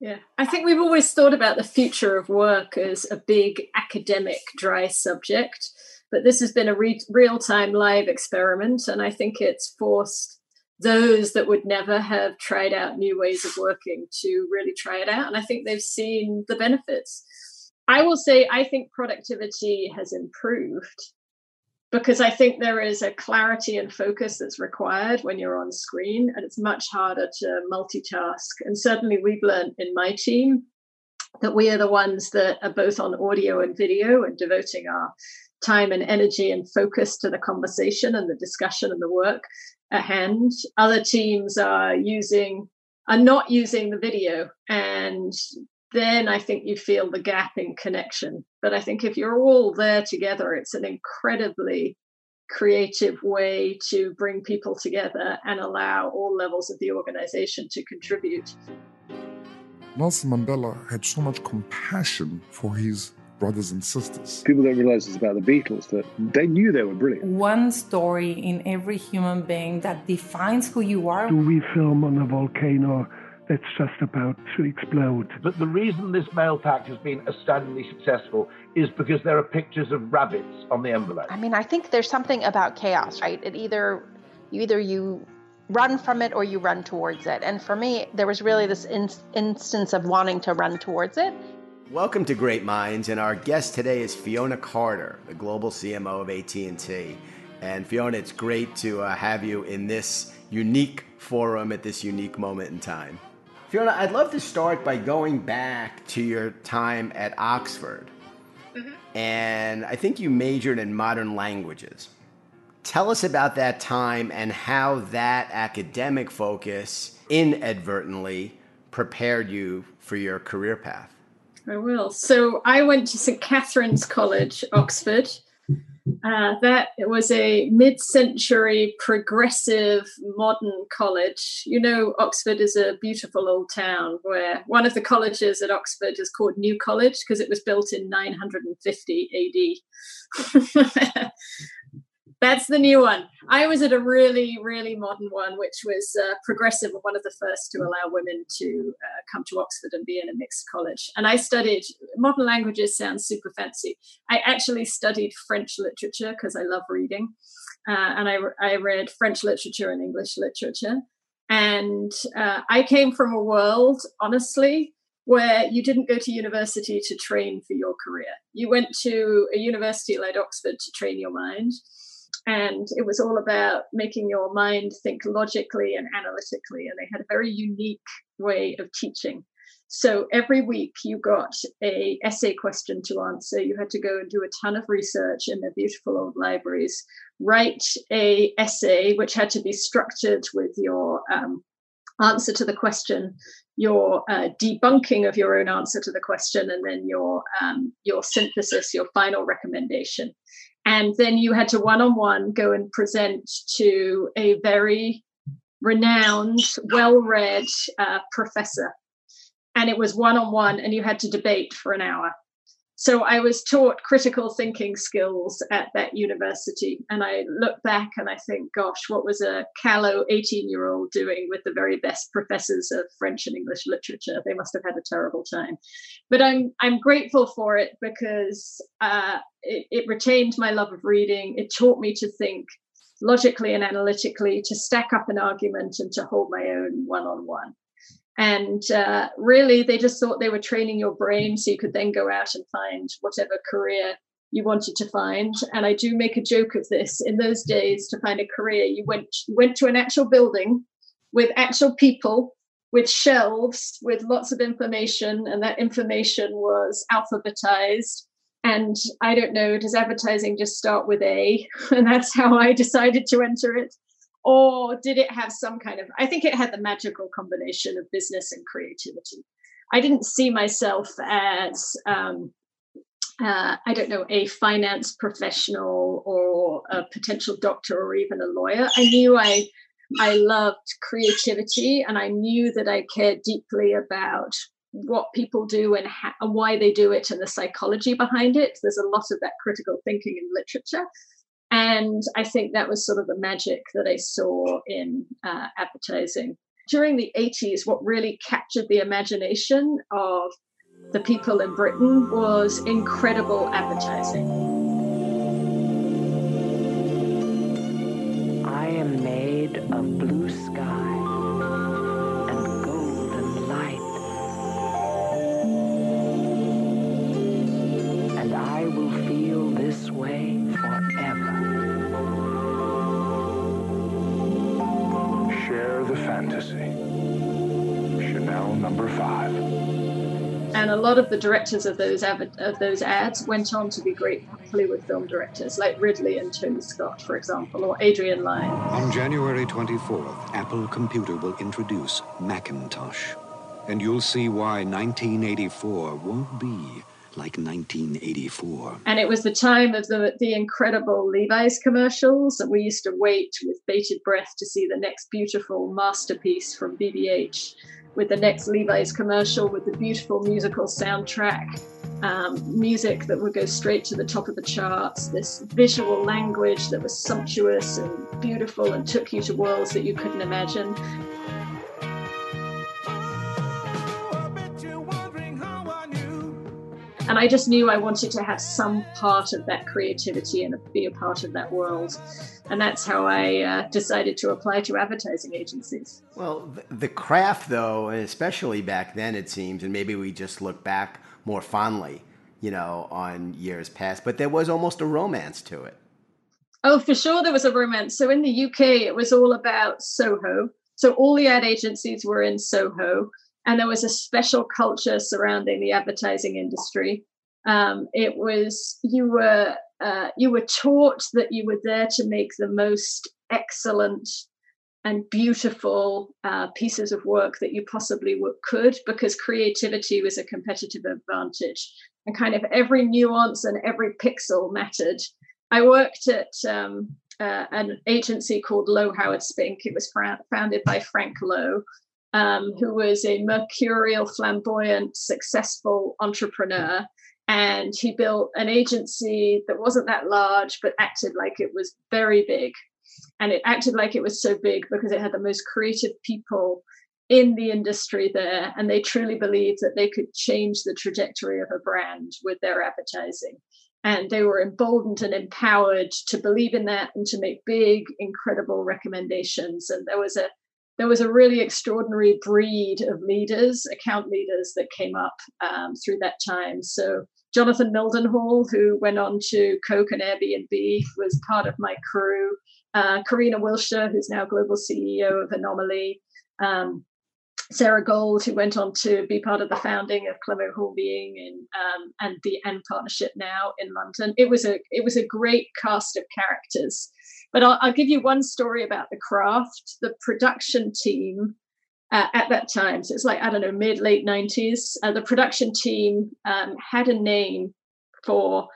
Yeah, I think we've always thought about the future of work as a big academic dry subject, but this has been a re- real time live experiment, and I think it's forced those that would never have tried out new ways of working to really try it out. And I think they've seen the benefits. I will say, I think productivity has improved because I think there is a clarity and focus that's required when you're on screen, and it's much harder to multitask. And certainly, we've learned in my team that we are the ones that are both on audio and video and devoting our time and energy and focus to the conversation and the discussion and the work at hand. Other teams are using are not using the video and then I think you feel the gap in connection. But I think if you're all there together, it's an incredibly creative way to bring people together and allow all levels of the organization to contribute. Nelson Mandela had so much compassion for his brothers and sisters. People don't realize it's about the Beatles that they knew they were brilliant. One story in every human being that defines who you are. Do we film on a volcano that's just about to explode? But the reason this mail pack has been astoundingly successful is because there are pictures of rabbits on the envelope. I mean, I think there's something about chaos, right? It either you either you run from it or you run towards it. And for me, there was really this in- instance of wanting to run towards it Welcome to Great Minds, and our guest today is Fiona Carter, the global CMO of AT&T. And Fiona, it's great to uh, have you in this unique forum at this unique moment in time. Fiona, I'd love to start by going back to your time at Oxford. Mm-hmm. And I think you majored in modern languages. Tell us about that time and how that academic focus inadvertently prepared you for your career path. I will. So I went to St Catherine's College, Oxford. Uh, that was a mid-century progressive modern college. You know, Oxford is a beautiful old town where one of the colleges at Oxford is called New College because it was built in 950 AD. That's the new one. I was at a really, really modern one, which was uh, progressive and one of the first to allow women to uh, come to Oxford and be in a mixed college. And I studied modern languages, sounds super fancy. I actually studied French literature because I love reading. Uh, and I, I read French literature and English literature. And uh, I came from a world, honestly, where you didn't go to university to train for your career. You went to a university like Oxford to train your mind and it was all about making your mind think logically and analytically and they had a very unique way of teaching. So every week you got a essay question to answer. You had to go and do a ton of research in their beautiful old libraries write a essay which had to be structured with your um, answer to the question your uh, debunking of your own answer to the question and then your um, your synthesis your final recommendation and then you had to one on one go and present to a very renowned, well read uh, professor. And it was one on one, and you had to debate for an hour. So I was taught critical thinking skills at that university. And I look back and I think, gosh, what was a callow 18 year old doing with the very best professors of French and English literature? They must have had a terrible time. But I'm, I'm grateful for it because uh, it, it retained my love of reading. It taught me to think logically and analytically, to stack up an argument and to hold my own one on one. And uh, really, they just thought they were training your brain so you could then go out and find whatever career you wanted to find. And I do make a joke of this. In those days, to find a career, you went went to an actual building with actual people, with shelves, with lots of information, and that information was alphabetized. And I don't know, does advertising just start with A? And that's how I decided to enter it or did it have some kind of i think it had the magical combination of business and creativity. I didn't see myself as um, uh, i don't know a finance professional or a potential doctor or even a lawyer. I knew i i loved creativity and i knew that i cared deeply about what people do and, and why they do it and the psychology behind it. There's a lot of that critical thinking in literature and I think that was sort of the magic that I saw in uh, advertising. during the 80s, what really captured the imagination of the people in Britain was incredible advertising. And a lot of the directors of those av- of those ads went on to be great Hollywood film directors, like Ridley and Tony Scott, for example, or Adrian Lyne. On January 24th, Apple Computer will introduce Macintosh. And you'll see why 1984 won't be like 1984. And it was the time of the the incredible Levi's commercials, and we used to wait with bated breath to see the next beautiful masterpiece from BBH, with the next Levi's commercial with the beautiful musical soundtrack, um, music that would go straight to the top of the charts, this visual language that was sumptuous and beautiful and took you to worlds that you couldn't imagine. And I just knew I wanted to have some part of that creativity and be a part of that world. And that's how I uh, decided to apply to advertising agencies. Well, the, craft, though, and especially back then, it seems, and maybe we just look back more fondly, you know, on years past, but there was almost a romance to it. Oh, for sure, there was a romance. So in the UK, it was all about Soho. So all the ad agencies were in Soho and there was a special culture surrounding the advertising industry. Um, it was you were uh, you were taught that you were there to make the most excellent and beautiful uh, pieces of work that you possibly could, because creativity was a competitive advantage, and kind of every nuance and every pixel mattered. I worked at um, uh, an agency called Lowe Howard Spink. It was founded by Frank Lowe, um, who was a mercurial, flamboyant, successful entrepreneur. And he built an agency that wasn't that large, but acted like it was very big. And it acted like it was so big because it had the most creative people in the industry there. And they truly believed that they could change the trajectory of a brand with their advertising. And they were emboldened and empowered to believe in that and to make big, incredible recommendations. And there was a there was a really extraordinary breed of leaders, account leaders, that came up um, through that time. So Jonathan Mildenhall, who went on to Coke and Airbnb, was part of my crew. Uh, Karina Wilsher, who's now global CEO of Anomaly. Um, Sarah Gold, who went on to be part of the founding of Clement Being and um, and the End Partnership now in London. It was a it was a great cast of characters. But I'll, I'll give you one story about the craft. The production team uh, at that time, so it's like I don't know mid late nineties. Uh, the production team um, had a name for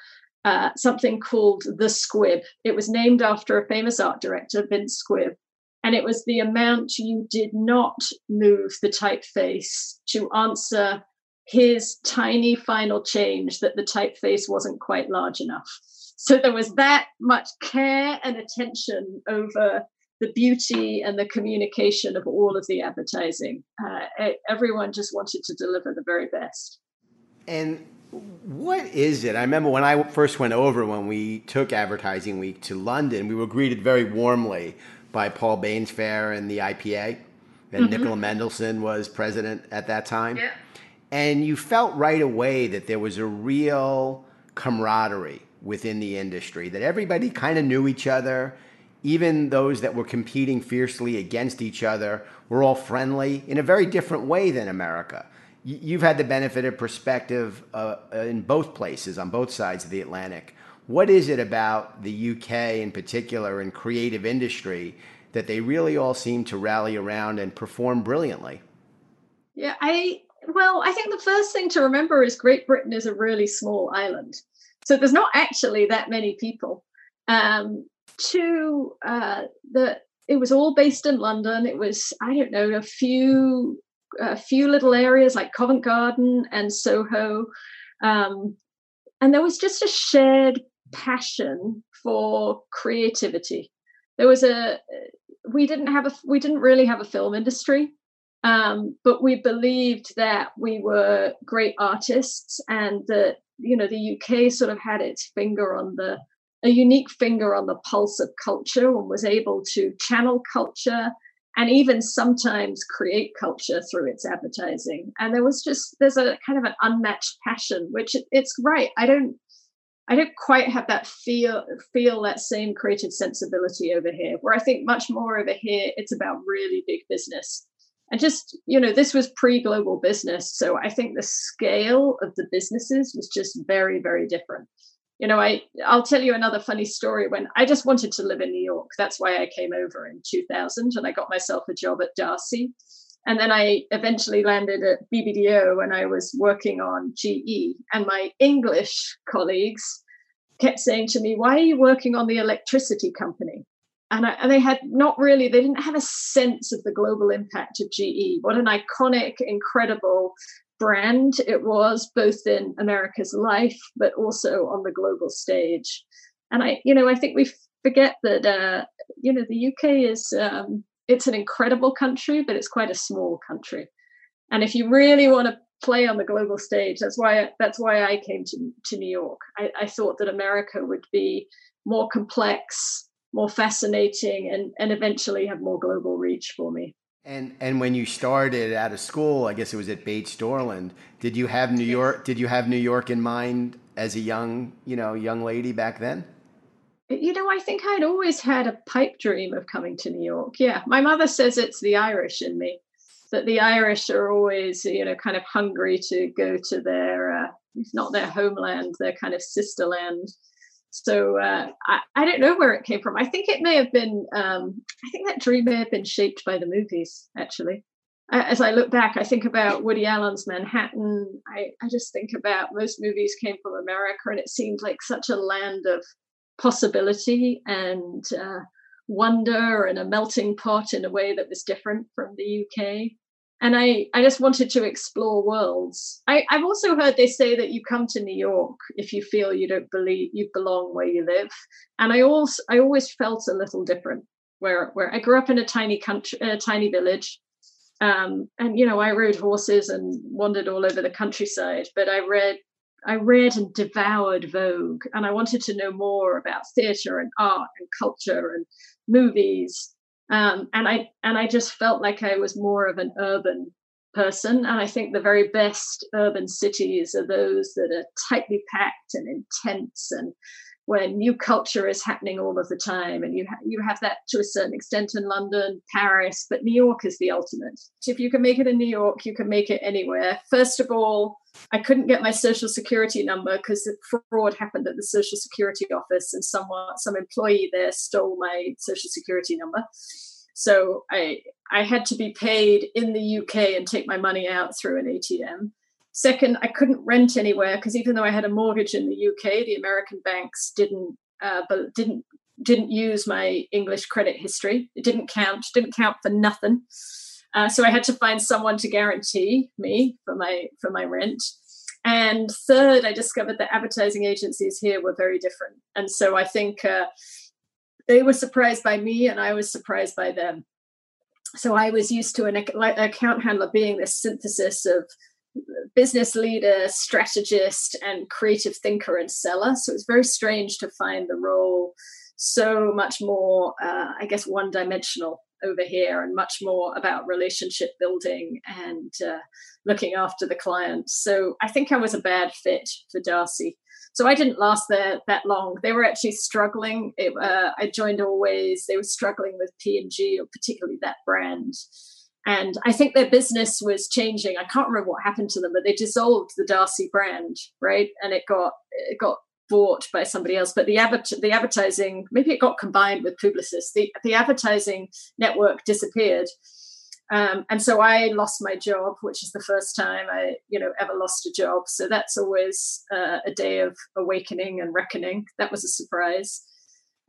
uh, something called the Squib. It was named after a famous art director, Vince Squibb and it was the amount you did not move the typeface to answer his tiny final change that the typeface wasn't quite large enough. So there was that much care and attention over the beauty and the communication of all of the advertising. Uh, everyone just wanted to deliver the very best. And what is it? I remember when I first went over, when we took Advertising Week to London, we were greeted very warmly by Paul Bainsfair and the IPA. And mm-hmm. Nicola Mendelsohn was president at that time. Yeah. And you felt right away that there was a real camaraderie within the industry, that everybody kind of knew each other. Even those that were competing fiercely against each other were all friendly in a very different way than America. You've had the benefit of perspective uh, in both places, on both sides of the Atlantic. What is it about the UK in particular and creative industry that they really all seem to rally around and perform brilliantly? Yeah, I well, I think the first thing to remember is Great Britain is a really small island. So there's not actually that many people. Um, two, uh, the it was all based in London. It was I don't know a few a few little areas like Covent Garden and Soho, um, and there was just a shared passion for creativity. There was a we didn't have a we didn't really have a film industry. Um, but we believed that we were great artists and that, you know, the UK sort of had its finger on the, a unique finger on the pulse of culture and was able to channel culture and even sometimes create culture through its advertising. And there was just, there's a kind of an unmatched passion, which it's right. I don't, I don't quite have that feel feel that same creative sensibility over here. Where I think much more over here, it's about really big business and just you know this was pre-global business so i think the scale of the businesses was just very very different. You know i i'll tell you another funny story. When i just wanted to live in new york that's why i came over in 2000 and i got myself a job at D'Arcy. And then i eventually landed at bbdo when i was working on ge and my english colleagues kept saying to me why are you working on the electricity company and, I, and, they had not really they didn't have a sense of the global impact of ge what an iconic incredible brand it was both in america's life but also on the global stage. And i you know i think we forget that uh, you know the uk is um, it's an incredible country but it's quite a small country. And if you really want to play on the global stage that's why that's why i came to, to new york. I, I thought that america would be more complex more fascinating and, and eventually have more global reach for me. And and when you started out of school, I guess it was at Bates Dorland. Did you have New York? Did you have New York in mind as a young, you know, young lady back then? You know, I think I'd always had a pipe dream of coming to New York. Yeah, my mother says it's the Irish in me. That the Irish are always, you know, kind of hungry to go to their, uh, not their homeland, their kind of sister land. So uh, I, I don't know where it came from. I think it may have been, um, I think that dream may have been shaped by the movies, actually. As I look back, I think about Woody Allen's Manhattan. I, I just think about most movies came from America, and it seemed like such a land of possibility and uh, wonder and a melting pot in a way that was different from the UK and I, I just wanted to explore worlds. I, I've also heard they say that you come to New York if you feel you don't believe you belong where you live. And I also I always felt a little different where where I grew up in a tiny country, a tiny village, um, and you know I rode horses and wandered all over the countryside. But I read I read and devoured Vogue, and I wanted to know more about theatre and art and culture and movies um, and I and I just felt like I was more of an urban person. And I think the very best urban cities are those that are tightly packed and intense, and where new culture is happening all of the time. And you ha- you have that to a certain extent in London, Paris, but New York is the ultimate. If you can make it in New York, you can make it anywhere. First of all, I couldn't get my social security number because the fraud happened at the social security office and someone some employee there stole my social security number. So I I had to be paid in the UK and take my money out through an ATM. Second, I couldn't rent anywhere because even though I had a mortgage in the UK, the American banks didn't uh, but didn't didn't use my English credit history. It didn't count. Didn't count for nothing. Uh, so I had to find someone to guarantee me for my for my rent. And third, I discovered that advertising agencies here were very different. And so I think uh, they were surprised by me, and I was surprised by them. So I was used to an account handler being this synthesis of business leader, strategist, and creative thinker and seller. So it was very strange to find the role so much more, uh, I guess, one dimensional over here and much more about relationship building and uh, looking after the clients. So I think I was a bad fit for D'Arcy. So I didn't last there that long. They were actually struggling. It, uh, I joined Always. They were struggling with P and G, or particularly that brand. And I think their business was changing. I can't remember what happened to them, but they dissolved the D'Arcy brand, right? And it got it got bought by somebody else. But the the advertising maybe it got combined with Publicis. The the advertising network disappeared, um, and so I lost my job, which is the first time I, you know, ever lost a job. So that's always uh, a day of awakening and reckoning. That was a surprise,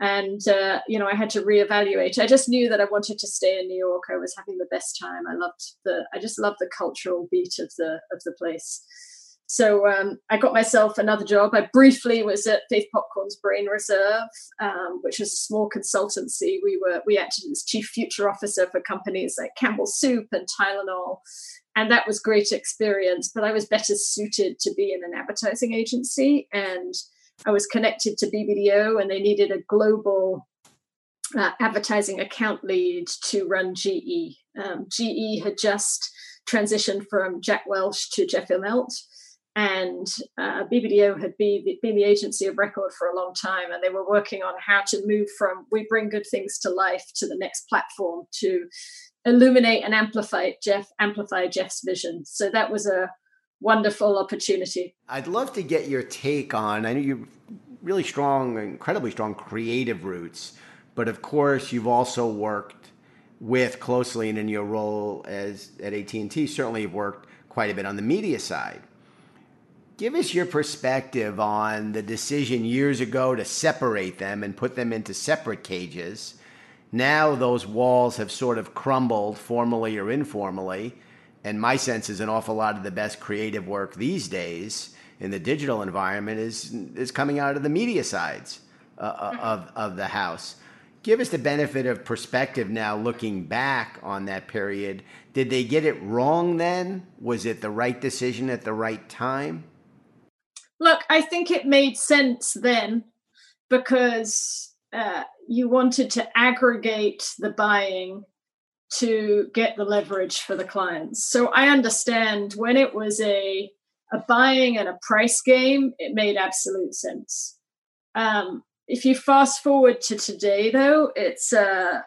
and uh, you know, I had to reevaluate. I just knew that I wanted to stay in New York. I was having the best time. I loved the, I just loved the cultural beat of the of the place. So um, I got myself another job. I briefly was at Faith Popcorn's Brain Reserve, um, which was a small consultancy. We were we acted as chief future officer for companies like Campbell Soup and Tylenol, and that was great experience. But I was better suited to be in an advertising agency, and I was connected to BBDO, and they needed a global uh, advertising account lead to run GE. Um, GE had just transitioned from Jack Welch to Jeff Immelt and uh, BBDO had been the, been the agency of record for a long time, and they were working on how to move from we bring good things to life to the next platform to illuminate and amplify Jeff amplify Jeff's vision. So that was a wonderful opportunity. I'd love to get your take on. I know you really strong, incredibly strong creative roots, but of course you've also worked with closely and in your role as at AT&T certainly you've worked quite a bit on the media side Give us your perspective on the decision years ago to separate them and put them into separate cages. Now those walls have sort of crumbled, formally or informally. And my sense is an awful lot of the best creative work these days in the digital environment is is coming out of the media sides uh, uh of of the house. Give us the benefit of perspective now, looking back on that period. Did they get it wrong then? Was it the right decision at the right time? Look, I think it made sense then because uh, you wanted to aggregate the buying to get the leverage for the clients. So I understand when it was a a buying and a price game, it made absolute sense. Um, if you fast forward to today, though, it's uh,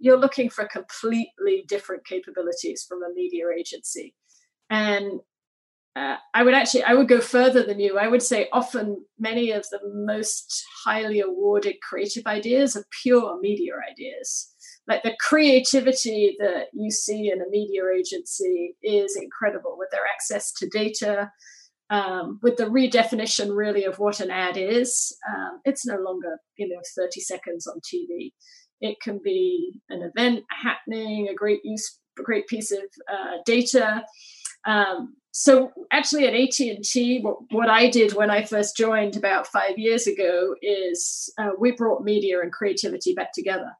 you're looking for completely different capabilities from a media agency, and uh, I would actually I would go further than you. I would say often many of the most highly awarded creative ideas are pure media ideas. Like the creativity that you see in a media agency is incredible with their access to data, um, with the redefinition really of what an ad is. Um, it's no longer you know 30 seconds on TV. It can be an event happening, a great use, a great piece of uh, data. Um, so actually at AT&T, what, what, I did when I first joined about five years ago is uh, we brought media and creativity back together.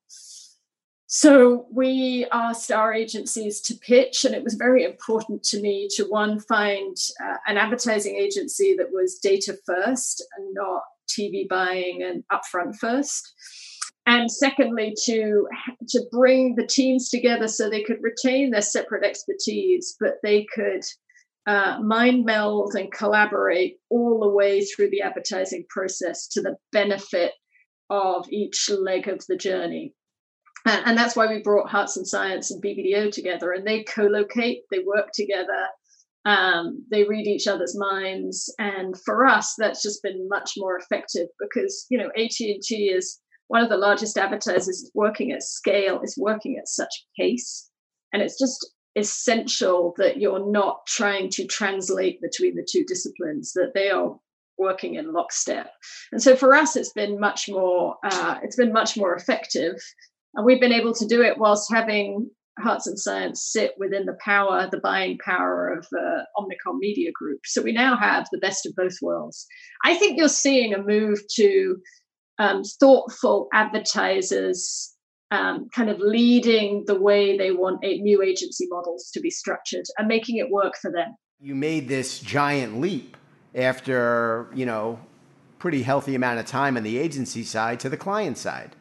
So we asked our agencies to pitch, and it was very important to me to one find uh, an advertising agency that was data first and not TV buying and upfront first and secondly to to bring the teams together so they could retain their separate expertise but they could uh, mind meld and collaborate all the way through the advertising process to the benefit of each leg of the journey. And, and that's why we brought Hearts and Science and BBDO together, and they co-locate, they work together, um, they read each other's minds, and for us, that's just been much more effective because you know AT and T is one of the largest advertisers working at scale, is working at such pace, and it's just essential that you're not trying to translate between the two disciplines, that they are working in lockstep. And so for us, it's been much more uh, it's been much more effective, and we've been able to do it whilst having Hearts and Science sit within the power, the buying power of uh, Omnicom Media Group. So we now have the best of both worlds. I think you're seeing a move to um, thoughtful advertisers um, kind of leading the way they want a, new agency models to be structured and making it work for them. You made this giant leap after, you know, pretty healthy amount of time on the agency side to the client side.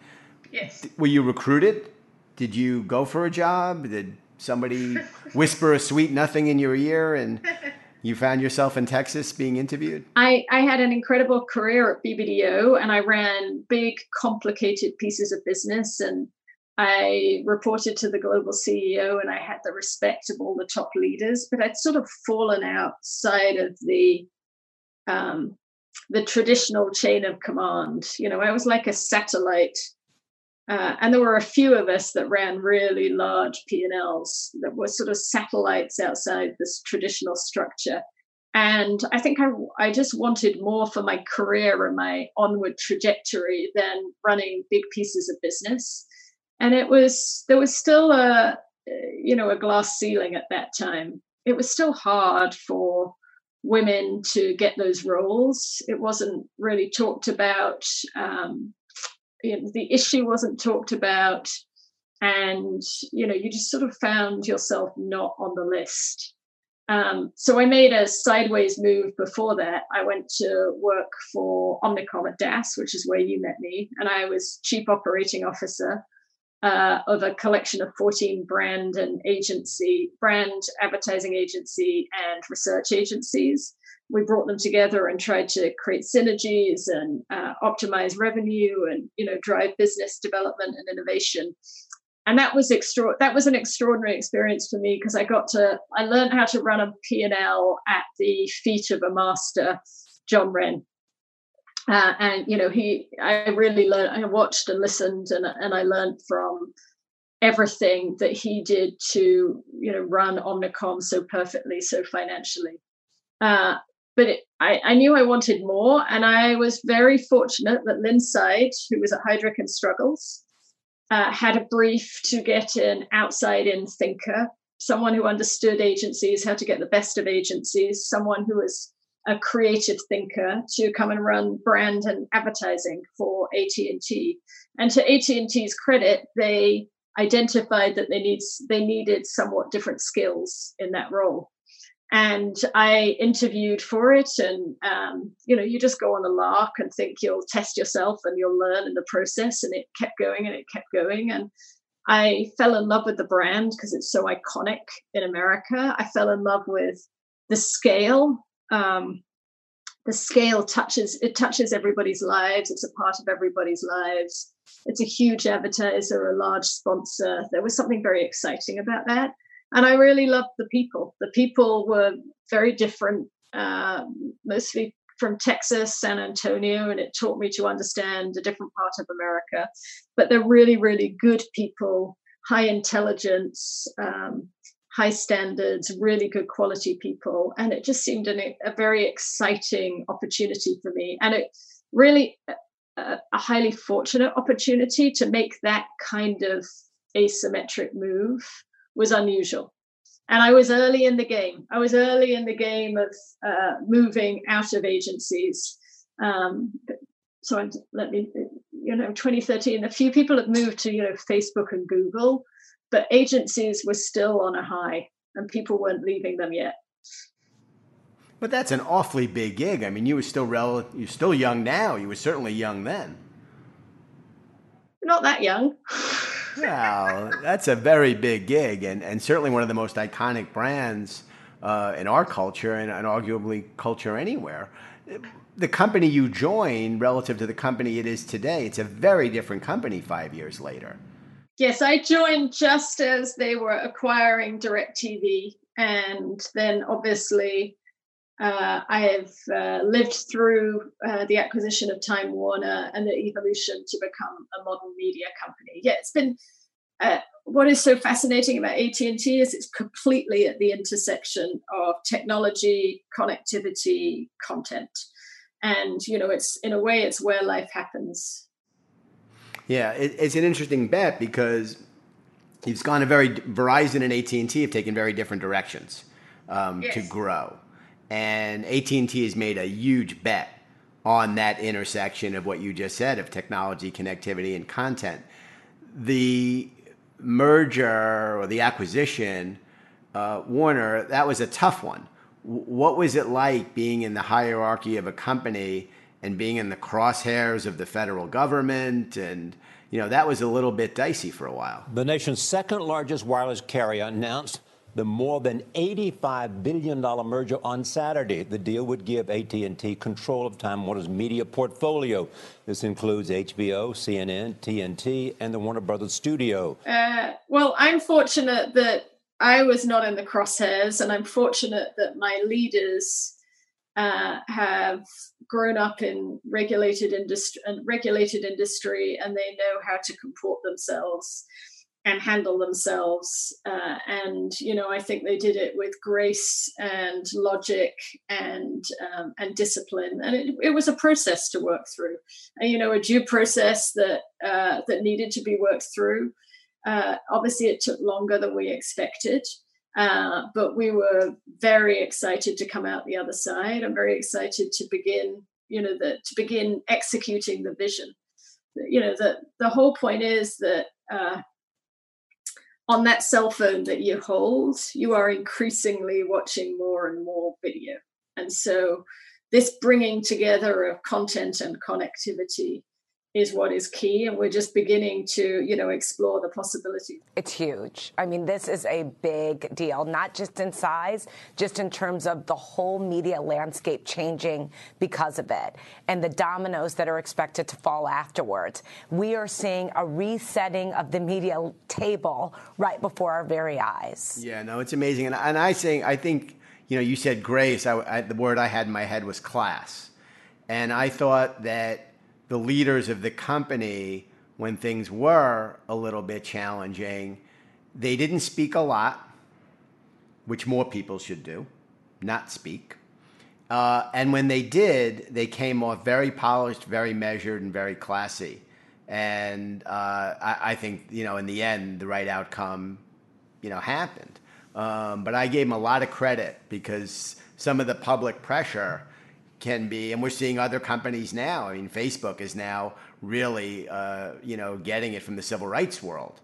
Yes. Were you recruited? Did you go for a job? Did somebody whisper a sweet nothing in your ear and you found yourself in Texas being interviewed? I, I had an incredible career at BBDO and I ran big, complicated pieces of business and I reported to the global CEO and I had the respect of all the top leaders, but I'd sort of fallen outside of the um, the traditional chain of command. You know, I was like a satellite, uh, and there were a few of us that ran really large P and Ls that were sort of satellites outside this traditional structure. And I think I, I just wanted more for my career and my onward trajectory than running big pieces of business and it was there was still a you know a glass ceiling at that time it was still hard for women to get those roles. It wasn't really talked about. Um, you know, the issue wasn't talked about, and you know, you just sort of found yourself not on the list. Um, so I made a sideways move before that. I went to work for Omnicom at DAS, which is where you met me, and I was chief operating officer uh, of a collection of 14 brand and agency, brand advertising agency and research agencies. We brought them together and tried to create synergies and uh, optimize revenue and you know drive business development and innovation. And that was extra. That was an extraordinary experience for me because I got to I learned how to run a P&L at the feet of a master, John Wren, uh, and you know he i really learned i watched and listened and, and i learned from everything that he did to you know run omnicom so perfectly so financially. Uh, but it, I, I, knew i wanted more and i was very fortunate that lynn Syde, who was at heidrick and struggles uh, had a brief to get an outside in thinker someone who understood agencies how to get the best of agencies someone who was a creative thinker to come and run brand and advertising for AT&T. And to AT&T's credit, they identified that they need they needed somewhat different skills in that role. And I interviewed for it, and um, you know, you just go on a lark and think you'll test yourself and you'll learn in the process. And it kept going and it kept going, and I fell in love with the brand because it's so iconic in America. I fell in love with the scale um, the scale touches it touches everybody's lives. It's a part of everybody's lives. It's a huge advertiser a large sponsor. There was something very exciting about that. And i really loved the people. The people were very different uh, mostly from texas san antonio and it taught me to understand a different part of america. But they're really really good people high intelligence um, high standards, really good quality people. And it just seemed an, a very exciting opportunity for me. And it really a, a highly fortunate opportunity to make that kind of asymmetric move was unusual. And I was early in the game. I was early in the game of uh, moving out of agencies. Um, so I'm, let me, you know, 2013, a few people have moved to, you know, Facebook and Google but agencies were still on a high and people weren't leaving them yet. But that's an awfully big gig. I mean, you were still rel- you're still young now. You were certainly young then. Not that young. well, that's a very big gig, and, and certainly one of the most iconic brands uh, in our culture and, and arguably culture anywhere. The company you joined relative to the company it is today, it's a very different company five years later. Yes, I joined just as they were acquiring DirecTV, and then obviously uh, I have uh, lived through uh, the acquisition of Time Warner and the evolution to become a modern media company. Yeah, it's been uh, what is so fascinating about AT&T is it's completely at the intersection of technology, connectivity, content, and you know, it's in a way it's where life happens yeah, it, it's an interesting bet because it's gone a very Verizon and AT and T have taken very different directions um, yes. to grow, and AT and T has made a huge bet on that intersection of what you just said of technology, connectivity, and content. The merger or the acquisition, uh, Warner, that was a tough one. W- what was it like being in the hierarchy of a company? And being in the crosshairs of the federal government and you know that was a little bit dicey for a while. The nation's second largest wireless carrier announced the more than $85 billion merger on Saturday. The deal would give AT&T control of Time Warner's media portfolio. This includes HBO, CNN, TNT, and the Warner Brothers studio. Uh, well, I'm fortunate that I was not in the crosshairs, and I'm fortunate that my leaders uh, have grown up in regulated industry and regulated industry and they know how to comport themselves and handle themselves uh, and you know i think they did it with grace and logic and um, and discipline and it, it, was a process to work through and, you know a due process that uh, that needed to be worked through. Uh, obviously it took longer than we expected Uh, but we were very excited to come out the other side. I'm very excited to begin, you know, the, to begin executing the vision. You know, the the whole point is that uh, on that cell phone that you hold, you are increasingly watching more and more video, and so this bringing together of content and connectivity is what is key and we're just beginning to you know explore the possibility. It's huge. I mean this is a big deal not just in size just in terms of the whole media landscape changing because of it and the dominoes that are expected to fall afterwards. We are seeing a resetting of the media table right before our very eyes. Yeah no it's amazing and, and i say i think you know you said grace. I, I, the word i had in my head was class and i thought that the leaders of the company, when things were a little bit challenging, they didn't speak a lot, which more people should do, not speak. Uh, and when they did, they came off very polished, very measured, and very classy. And uh, I, I, think, you know, in the end, the right outcome, you know, happened. Um, but I gave them a lot of credit because some of the public pressure can be, and we're seeing other companies now. I mean, Facebook is now really, uh, you know, getting it from the civil rights world,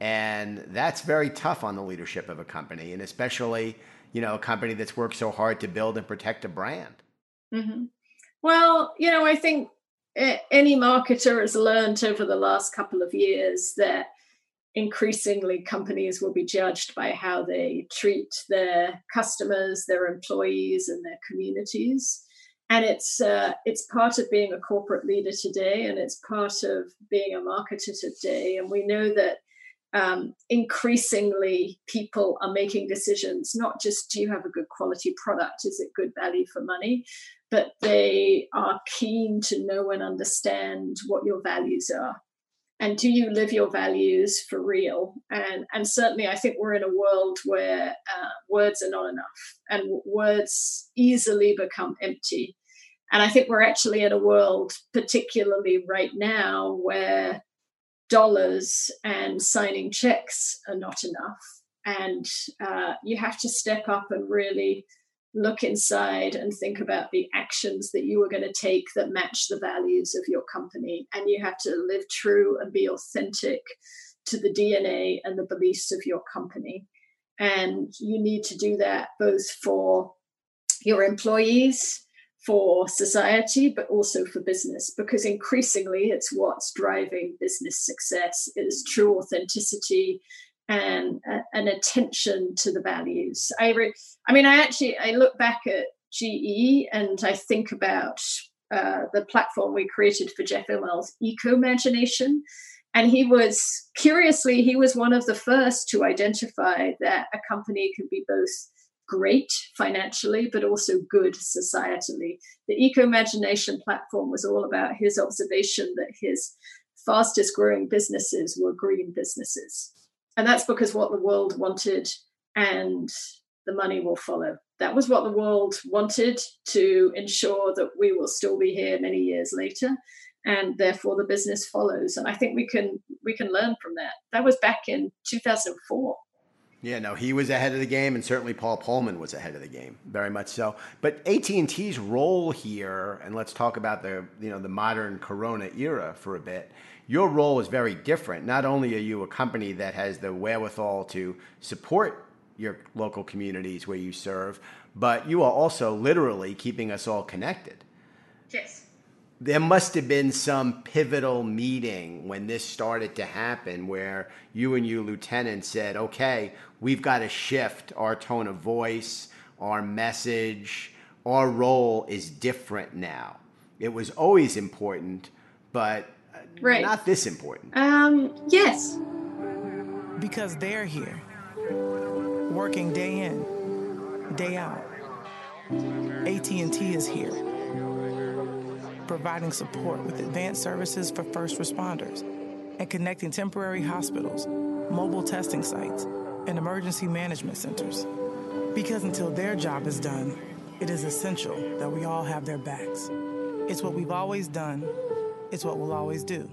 and that's very tough on the leadership of a company, and especially, you know, a company that's worked so hard to build and protect a brand. Mm-hmm. Well, you know, I think any marketer has learned over the last couple of years that increasingly companies will be judged by how they treat their customers, their employees, and their communities and it's uh, it's part of being a corporate leader today and it's part of being a marketer today. And we know that um, increasingly people are making decisions not just do you have a good quality product? Is it good value for money? But they are keen to know and understand what your values are and do you live your values for real? And and certainly i think we're in a world where uh, words are not enough and words easily become empty. And i think we're actually in a world particularly right now where dollars and signing checks are not enough. And uh, you have to step up and really look inside and think about the actions that you are going to take that match the values of your company. And you have to live true and be authentic to the DNA and the beliefs of your company. And you need to do that both for your employees, for society, but also for business, because increasingly it's what's driving business success is true authenticity and uh, an attention to the values. I, re- I mean, I actually I look back at GE and I think about uh, the platform we created for Jeff Immelt's Eco Imagination, and he was curiously he was one of the first to identify that a company could be both great financially but also good societally. The Ecomagination platform was all about his observation that his fastest growing businesses were green businesses and that's because what the world wanted and the money will follow. That was what the world wanted to ensure that we will still be here many years later and therefore the business follows and I think we can we can learn from that. That was back in 2004. Yeah, no, he was ahead of the game, and certainly Paul Polman was ahead of the game, very much so. But AT and T's role here, and let's talk about the you know the modern Corona era for a bit your role is very different. Not only are you a company that has the wherewithal to support your local communities where you serve, but you are also literally keeping us all connected. Yes. There must have been some pivotal meeting when this started to happen where you and your lieutenant said, okay, we've got to shift our tone of voice, our message, our role is different now. It was always important, but right. not this important. Um, yes. Because they're here, working day in, day out. AT&T is here, providing support with advanced services for first responders and connecting temporary hospitals, mobile testing sites, and emergency management centers. Because until their job is done, it is essential that we all have their backs. It's what we've always done it's what we'll always do.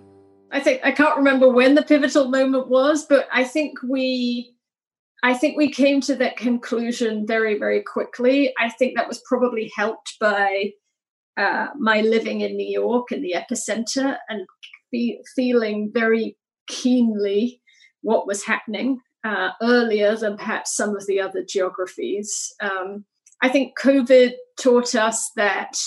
I think I can't remember when the pivotal moment was, but I think we I think we came to that conclusion very, very quickly. I think that was probably helped by uh, my living in New York in the epicenter and feeling very keenly what was happening uh, earlier than perhaps some of the other geographies. Um, I think COVID taught us that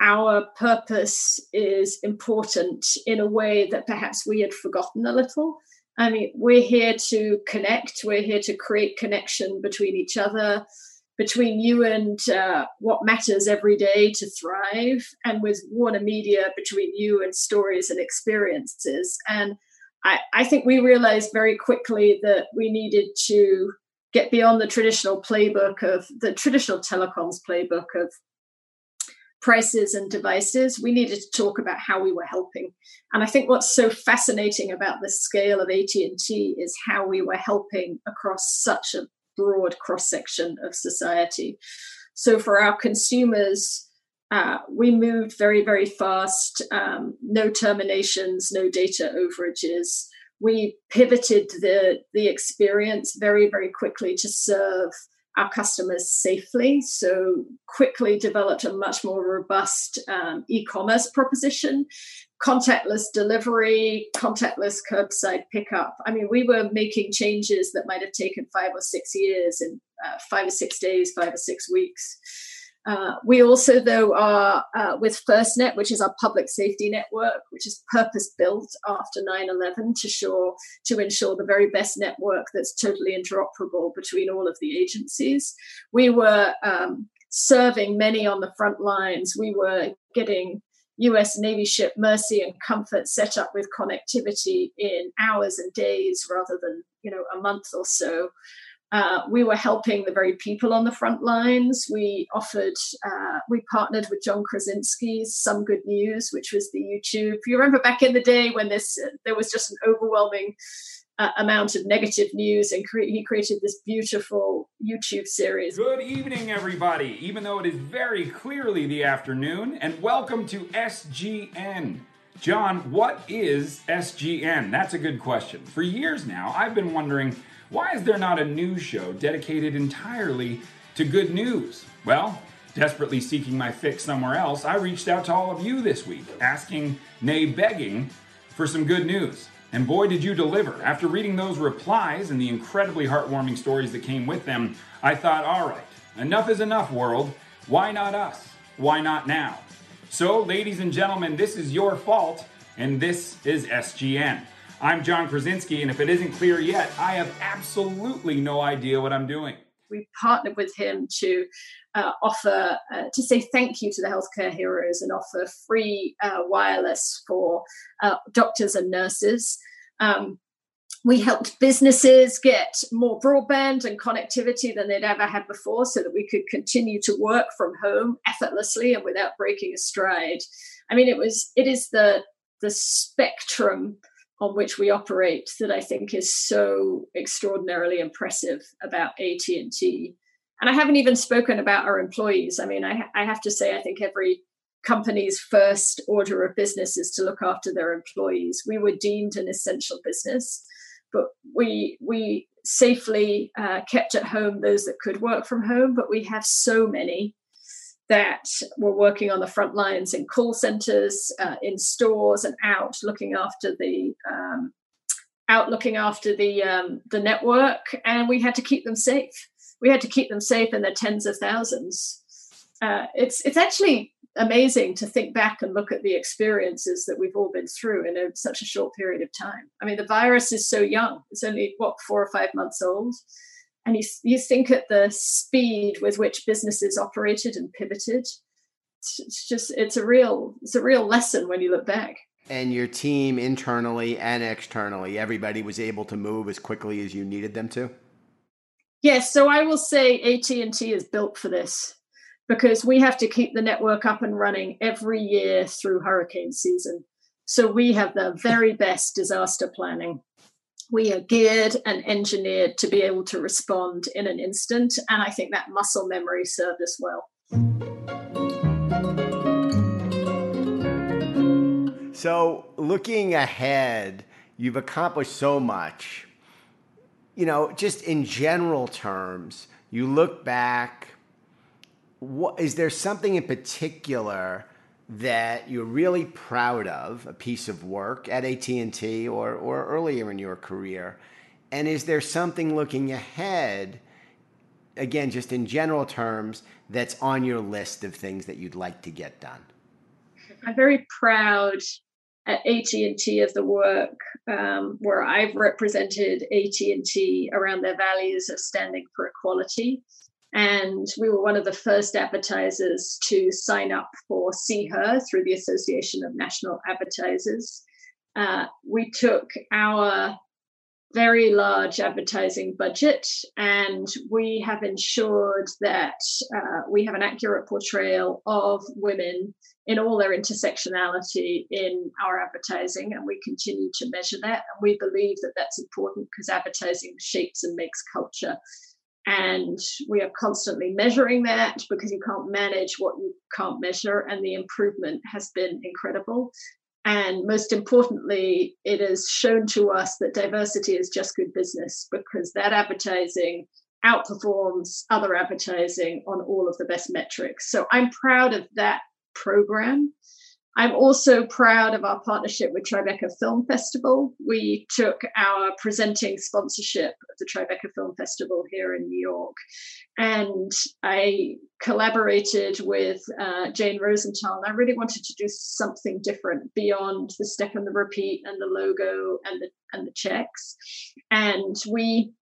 our purpose is important in a way that perhaps we had forgotten a little. I mean, we're here to connect, we're here to create connection between each other, between you and uh, what matters every day to thrive, and with Warner Media, between you and stories and experiences. And I, I think we realized very quickly that we needed to get beyond the traditional playbook of the traditional telecoms playbook of prices and devices we needed to talk about how we were helping. And i think what's so fascinating about the scale of AT&T is how we were helping across such a broad cross section of society. So for our consumers uh, we moved very very fast um, no terminations no data overages. We pivoted the the experience very very quickly to serve our customers safely. So quickly developed a much more robust um, e-commerce proposition, contactless delivery, contactless curbside pickup. I mean, we were making changes that might have taken five or six years in uh, five or six days, five or six weeks. Uh, we also, though, are uh, with FirstNet, which is our public safety network, which is purpose built after 9 11 to, sure, to ensure the very best network that's totally interoperable between all of the agencies. We were um, serving many on the front lines. We were getting US Navy ship Mercy and Comfort set up with connectivity in hours and days rather than you know a month or so. Uh, we were helping the very people on the front lines. We offered, uh, we partnered with John Krasinski's Some Good News, which was the YouTube. You remember back in the day when this uh, there was just an overwhelming uh, amount of negative news, and cre- he created this beautiful YouTube series. Good evening, everybody. Even though it is very clearly the afternoon, and welcome to SGN. John, what is SGN? That's a good question. For years now, I've been wondering why is there not a news show dedicated entirely to good news? Well, desperately seeking my fix somewhere else, I reached out to all of you this week, asking, nay, begging, for some good news. And boy, did you deliver. After reading those replies and the incredibly heartwarming stories that came with them, I thought, all right, enough is enough, world. Why not us? Why not now? So, ladies and gentlemen, this is your fault, and this is SGN. I'm John Krasinski, and if it isn't clear yet, I have absolutely no idea what I'm doing. We partnered with him to uh, offer, uh, to say thank you to the healthcare heroes and offer free uh, wireless for uh, doctors and nurses. Um, we helped businesses get more broadband and connectivity than they'd ever had before so that we could continue to work from home effortlessly and without breaking a stride. I mean, it was, it is the, the spectrum on which we operate that I think is so extraordinarily impressive about AT&T. And I haven't even spoken about our employees. I mean, I, I have to say, I think every company's first order of business is to look after their employees. We were deemed an essential business, but we we safely uh, kept at home those that could work from home. But we have so many that were working on the front lines in call centers, uh, in stores, and out looking after the um, out looking after the um, the network, and we had to keep them safe. We had to keep them safe in their tens of thousands. Uh, it's it's actually amazing to think back and look at the experiences that we've all been through in a, such a short period of time. I mean, the virus is so young; it's only what four or five months old and you, you think at the speed with which businesses operated and pivoted it's just it's a real it's a real lesson when you look back. And your team internally and externally everybody was able to move as quickly as you needed them to? Yes so i will say at&t is built for this because we have to keep the network up and running every year through hurricane season. So we have the very best disaster planning we are geared and engineered to be able to respond in an instant. And I think that muscle memory served us well. So, looking ahead, you've accomplished so much. you know, just in general terms, you look back. What is there something in particular that you're really proud of, a piece of work at AT and T or or earlier in your career, and is there something looking ahead? Again, just in general terms, that's on your list of things that you'd like to get done. I'm very proud at AT&T of the work um, where I've represented AT&T around their values of standing for equality. And we were one of the first advertisers to sign up for See Her through the Association of National Advertisers. Uh, we took our very large advertising budget, and we have ensured that uh, we have an accurate portrayal of women in all their intersectionality in our advertising, and we continue to measure that. And we believe that that's important because advertising shapes and makes culture. And we are constantly measuring that because you can't manage what you can't measure, and the improvement has been incredible. And most importantly, it has shown to us that diversity is just good business because that advertising outperforms other advertising on all of the best metrics. So I'm proud of that program. I'm also proud of our partnership with Tribeca Film Festival. We took our presenting sponsorship of the Tribeca Film Festival here in New York, and I collaborated with uh, Jane Rosenthal. And I really wanted to do something different beyond the step and the repeat and the logo and the and the checks. And we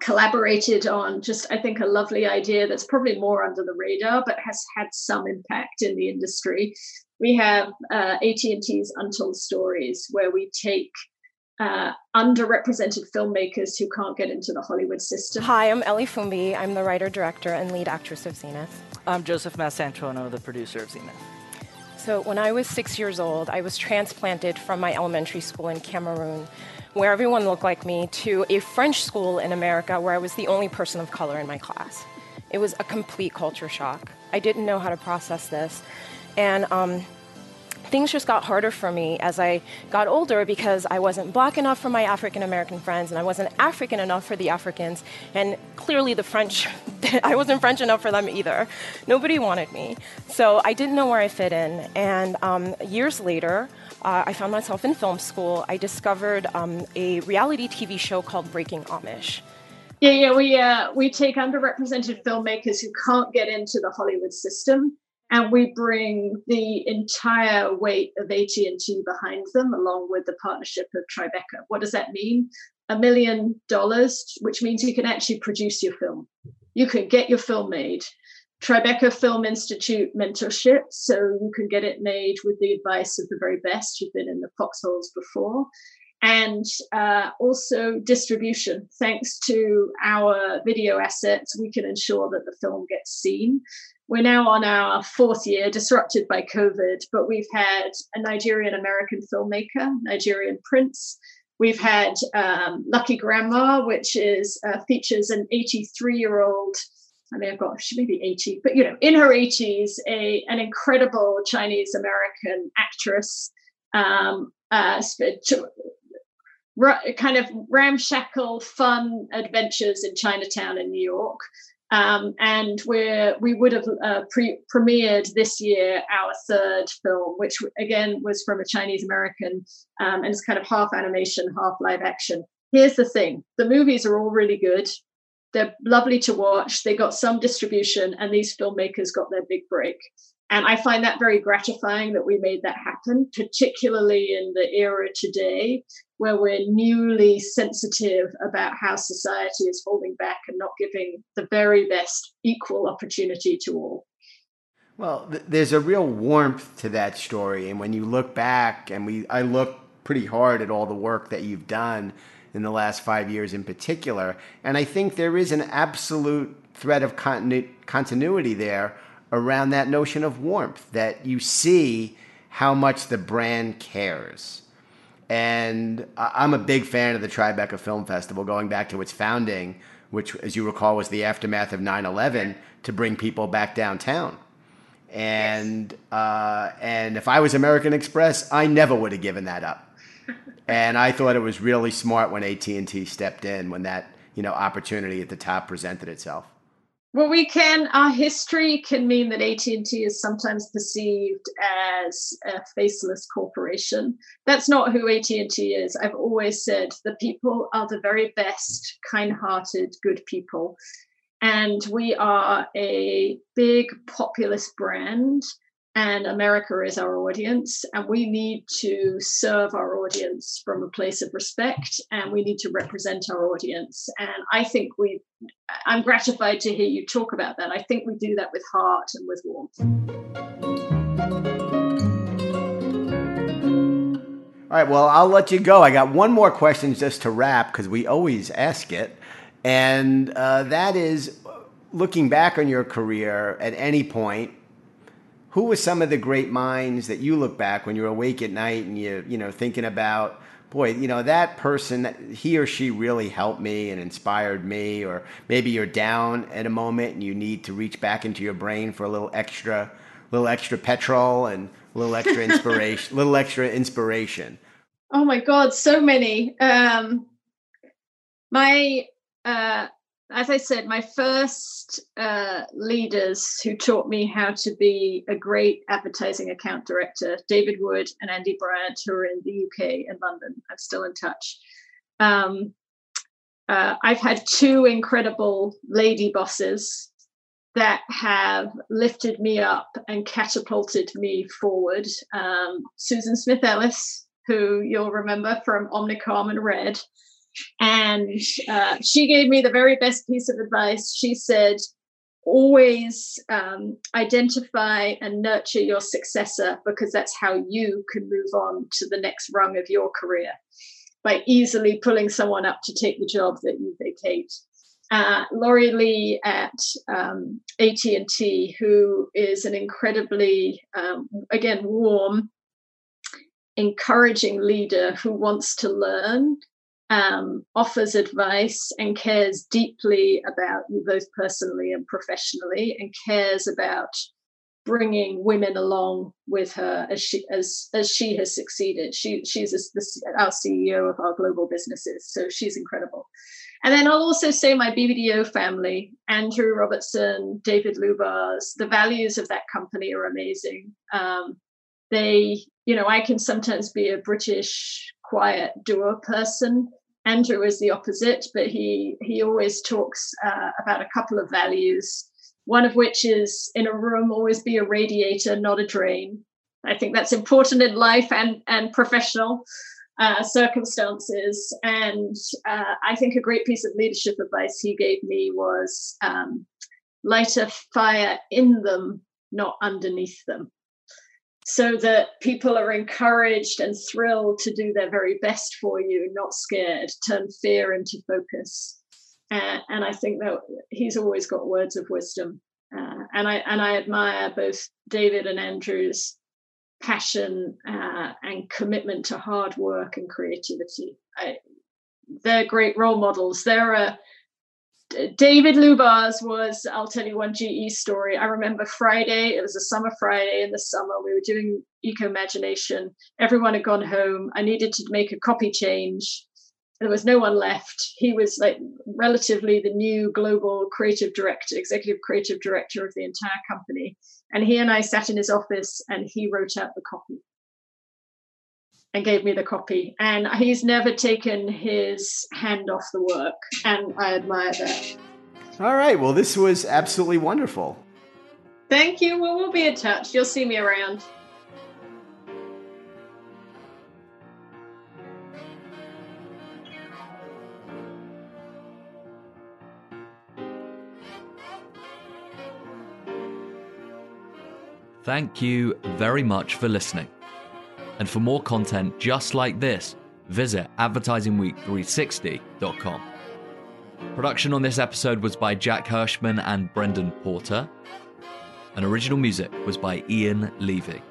collaborated on just i think a lovely idea that's probably more under the radar but has had some impact in the industry. We have uh, at&t's untold stories where we take uh, underrepresented filmmakers who can't get into the hollywood system. Hi i'm ellie Foumbi. I'm the writer director and lead actress of zenith. I'm joseph massantuono the producer of zenith. So when i was six years old i was transplanted from my elementary school in cameroon where everyone looked like me, to a French school in America where I was the only person of color in my class. It was a complete culture shock. I didn't know how to process this. And um, things just got harder for me as I got older because I wasn't black enough for my African American friends and I wasn't African enough for the Africans. And clearly, the French, I wasn't French enough for them either. Nobody wanted me. So I didn't know where I fit in. And um, years later, uh, I found myself in film school. I discovered um, a reality TV show called Breaking Amish. Yeah, yeah, we uh, we take underrepresented filmmakers who can't get into the Hollywood system, and we bring the entire weight of AT and T behind them, along with the partnership of Tribeca. What does that mean? A million dollars, which means you can actually produce your film. You can get your film made. Tribeca Film Institute mentorship, so you can get it made with the advice of the very best who've been in the foxholes before. And uh, also distribution. Thanks to our video assets, we can ensure that the film gets seen. We're now on our fourth year, disrupted by COVID, but we've had a Nigerian American filmmaker, Nigerian Prince. We've had um, Lucky Grandma, which is uh, features an 83 year old I mean, I've got she may be 80, but you know, in her 80s, a an incredible Chinese American actress, um, uh, kind of ramshackle, fun adventures in Chinatown in New York. Um, and we're we would have uh, pre- premiered this year our third film, which again was from a Chinese American, um, and it's kind of half animation, half live action. Here's the thing: the movies are all really good. They're lovely to watch. They got some distribution, and these filmmakers got their big break. And I find that very gratifying that we made that happen, particularly in the era today where we're newly sensitive about how society is holding back and not giving the very best equal opportunity to all. Well, th- there's a real warmth to that story, and when you look back, and we, I look pretty hard at all the work that you've done in the last five years in particular. And I think there is an absolute thread of continu- continuity there around that notion of warmth, that you see how much the brand cares. And I'm a big fan of the Tribeca Film Festival, going back to its founding, which, as you recall, was the aftermath of 9 11 to bring people back downtown. And, uh, and if I was American Express, I never would have given that up and I thought it was really smart when AT and T stepped in when that you know opportunity at the top presented itself? Well, we can. Our history can mean that AT and T is sometimes perceived as a faceless corporation. That's not who AT and T is. I've always said the people are the very best, kind-hearted, good people, and we are a big populist brand and America is our audience, and we need to serve our audience from a place of respect, and we need to represent our audience. And I think we, I'm gratified to hear you talk about that. I think we do that with heart and with warmth. All right, well, I'll let you go. I got one more question just to wrap because we always ask it. And uh, that is looking back on your career at any point, who were some of the great minds that you look back when you're awake at night and you you know thinking about boy you know that person he or she really helped me and inspired me or maybe you're down at a moment and you need to reach back into your brain for a little extra little extra petrol and a little extra inspiration little extra inspiration. Oh my god so many. Um my uh as I said, my first uh, leaders who taught me how to be a great advertising account director, David Wood and Andy Bryant, who are in the UK and London. I'm still in touch. Um, uh, I've had two incredible lady bosses that have lifted me up and catapulted me forward. Um, Susan Smith Ellis, who you'll remember from Omnicom and Red and uh, she gave me the very best piece of advice. She said, always um, identify and nurture your successor because that's how you can move on to the next rung of your career by easily pulling someone up to take the job that you vacate. Uh, Lori Lee at um, AT&T, who is an incredibly, um, again, warm, encouraging leader who wants to learn um, offers advice and cares deeply about you both personally and professionally, and cares about bringing women along with her as she as as she has succeeded. She she's a, our CEO of our global businesses, so she's incredible. And then I'll also say my BBDO family, Andrew Robertson, David Lubars, the values of that company are amazing. Um, they, you know, I can sometimes be a British quiet doer person Andrew is the opposite, but he he always talks uh, about a couple of values. One of which is in a room always be a radiator, not a drain. I think that's important in life and and professional uh, circumstances. And uh, I think a great piece of leadership advice he gave me was um, light a fire in them, not underneath them so that people are encouraged and thrilled to do their very best for you, not scared, turn fear into focus. Uh, and I think that he's always got words of wisdom. Uh, and I and I admire both David and Andrew's passion uh, and commitment to hard work and creativity. I, they're great role models. They're a David Lubars was, I'll tell you one GE story. I remember Friday, it was a summer Friday in the summer. We were doing Ecomagination. Everyone had gone home. I needed to make a copy change. There was no one left. He was like relatively the new global creative director, executive creative director of the entire company. And he and I sat in his office and he wrote out the copy and gave me the copy. And he's never taken his hand off the work, and I admire that. All right. Well, this was absolutely wonderful. Thank you. Well, we'll be in touch. You'll see me around. Thank you very much for listening. And for more content just like this, visit advertisingweek360.com. Production on this episode was by Jack Hirschman and Brendan Porter. And original music was by Ian Levy.